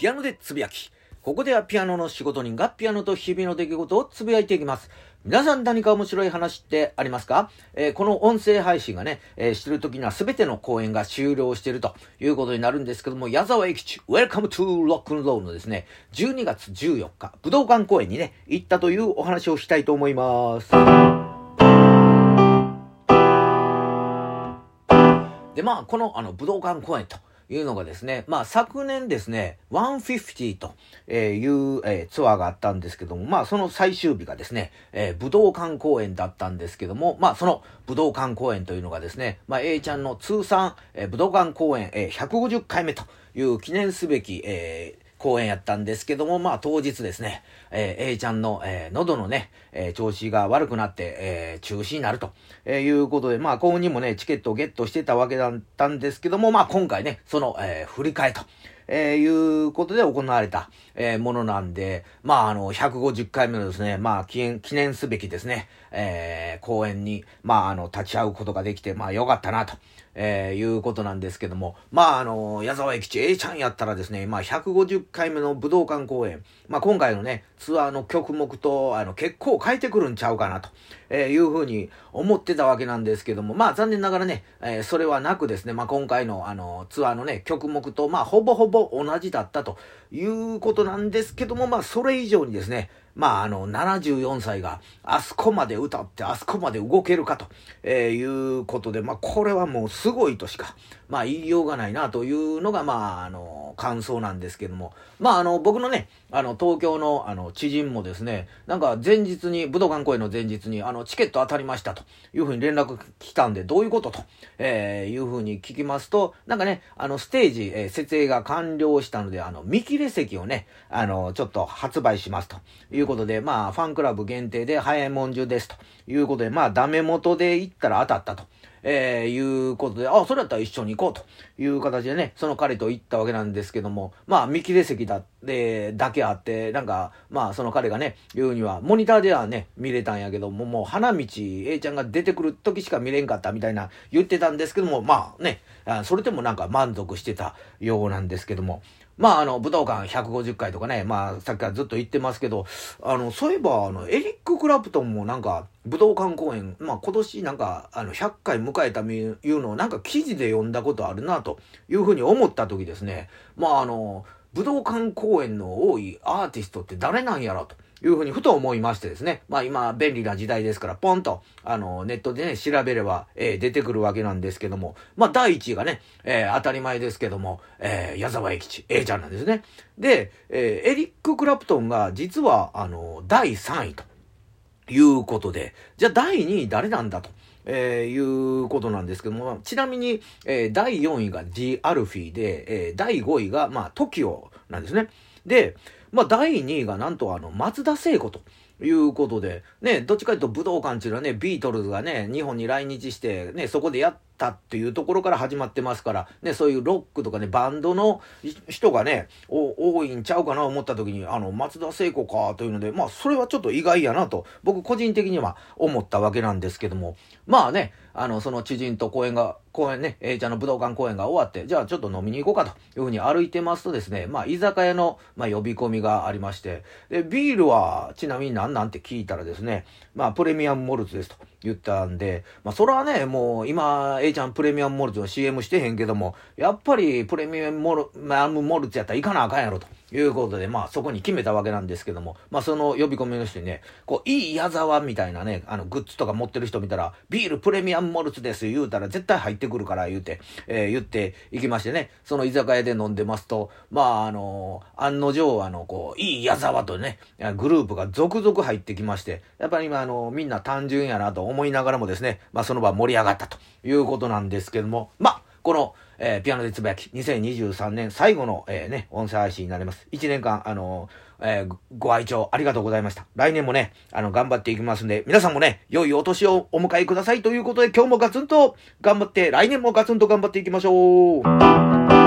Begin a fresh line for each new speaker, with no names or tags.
ピアノでつぶやき。ここではピアノの仕事人がピアノと日々の出来事をつぶやいていきます。皆さん何か面白い話ってありますか、えー、この音声配信がね、えー、してる時には全ての公演が終了しているということになるんですけども、矢沢永吉、Welcome to Rock and Roll のですね、12月14日、武道館公演にね、行ったというお話をしたいと思います。で、まあ、この、あの、武道館公演というのがですね、まあ昨年ですね、150という、えー、ツアーがあったんですけども、まあその最終日がですね、えー、武道館公演だったんですけども、まあその武道館公演というのがですね、まあ A ちゃんの通算、えー、武道館公演、えー、150回目という記念すべき、えー、公演やったんですけども、まあ当日ですね、えー、A ちゃんの、えー、喉のね、えー、調子が悪くなって、えー、中止になると、えー、いうことで、まあ幸運にもね、チケットをゲットしてたわけだったんですけども、まあ今回ね、その、えー、振り替えと。えー、いうことで行われた、えー、ものなんで、まあ、あの、150回目のですね、まあ、記念、記念すべきですね、えー、公演に、まあ、あの、立ち会うことができて、まあ、よかったな、と。えー、いうことなんですけども、まあ、あの、矢沢永吉 A ちゃんやったらですね、まあ、150回目の武道館公演、まあ、今回のね、ツアーの曲目と、あの、結構変えてくるんちゃうかな、と、えー、いうふうに思ってたわけなんですけども、まあ、残念ながらね、えー、それはなくですね、まあ、今回の、あの、ツアーのね、曲目と、まあ、ほぼほぼ同じだったということなんですけども、まあ、それ以上にですね、まあ、あの、74歳が、あそこまで歌って、あそこまで動けるかと、え、いうことで、まあ、これはもうすごいとしか、まあ、言いようがないなというのが、まあ、あの、感想なんですけども、まあ、あの、僕のね、あの、東京の、あの、知人もですね、なんか前日に、武道館公演の前日に、あの、チケット当たりましたというふうに連絡来たんで、どういうことと、えー、いうふうに聞きますと、なんかね、あの、ステージ、えー、設営が完了したので、あの、見切れ席をね、あの、ちょっと発売しますということで、まあ、ファンクラブ限定で早いもんじゅですということで、まあ、ダメ元で行ったら当たったと。えー、いうことで、あ、それやったら一緒に行こうという形でね、その彼と行ったわけなんですけども、まあ、見切れ席だ、で、だけあって、なんか、まあ、その彼がね、言うには、モニターではね、見れたんやけども、もう、花道、A ちゃんが出てくる時しか見れんかったみたいな言ってたんですけども、まあね、それでもなんか満足してたようなんですけども、まあ、あの、武道館150回とかね、まあ、さっきからずっと言ってますけど、あの、そういえば、あの、エリック・クラプトンもなんか、武道館公演、まあ、今年なんか、あの、100回迎えたいうのをなんか記事で読んだことあるな、というふうに思った時ですね、まあ、あの、武道館公演の多いアーティストって誰なんやろと。いうふうにふと思いましてですね。まあ今便利な時代ですから、ポンと、あの、ネットでね、調べれば、えー、出てくるわけなんですけども、まあ第1位がね、えー、当たり前ですけども、えー、矢沢永吉、A ちゃんなんですね。で、えー、エリック・クラプトンが実は、あの、第3位ということで、じゃあ第2位誰なんだと。えー、いうことなんですけども、ちなみに、えー、第4位が G アルフィーで、えー、第5位が、まあ、TOKIO なんですね。で、まあ、第2位がなんとあの、松田聖子と。いうことで、ね、どっちかというと武道館っていうのはね、ビートルズがね、日本に来日して、ね、そこでやったっていうところから始まってますから、ね、そういうロックとかね、バンドの人がね、多いんちゃうかな思った時に、あの、松田聖子かというので、まあ、それはちょっと意外やなと、僕個人的には思ったわけなんですけども、まあね、あの、その知人と公演が、公演ね、A ちゃんの武道館公演が終わって、じゃあちょっと飲みに行こうかというふうに歩いてますとですね、まあ、居酒屋の、まあ、呼び込みがありまして、で、ビールは、ちなみに何なんて聞いたらですね、まあ、プレミアムモルツですと言ったんで、まあ、それはね、もう、今、A ちゃんプレミアムモルツの CM してへんけども、やっぱりプレミアムモルモルツやったら行かなあかんやろと。いうことで、まあそこに決めたわけなんですけども、まあその呼び込みの人にね、こう、いい矢沢みたいなね、あの、グッズとか持ってる人見たら、ビールプレミアムモルツです言うたら絶対入ってくるから言うて、えー、言っていきましてね、その居酒屋で飲んでますと、まああのー、案の定あの、こう、いい矢沢とね、グループが続々入ってきまして、やっぱり今あの、みんな単純やなと思いながらもですね、まあその場盛り上がったということなんですけども、まあ、この、えー、ピアノでつぶやき、2023年最後の、えー、ね、音声配信になります。1年間、あのー、えー、ご愛聴ありがとうございました。来年もね、あの、頑張っていきますんで、皆さんもね、良いお年をお迎えくださいということで、今日もガツンと頑張って、来年もガツンと頑張っていきましょう。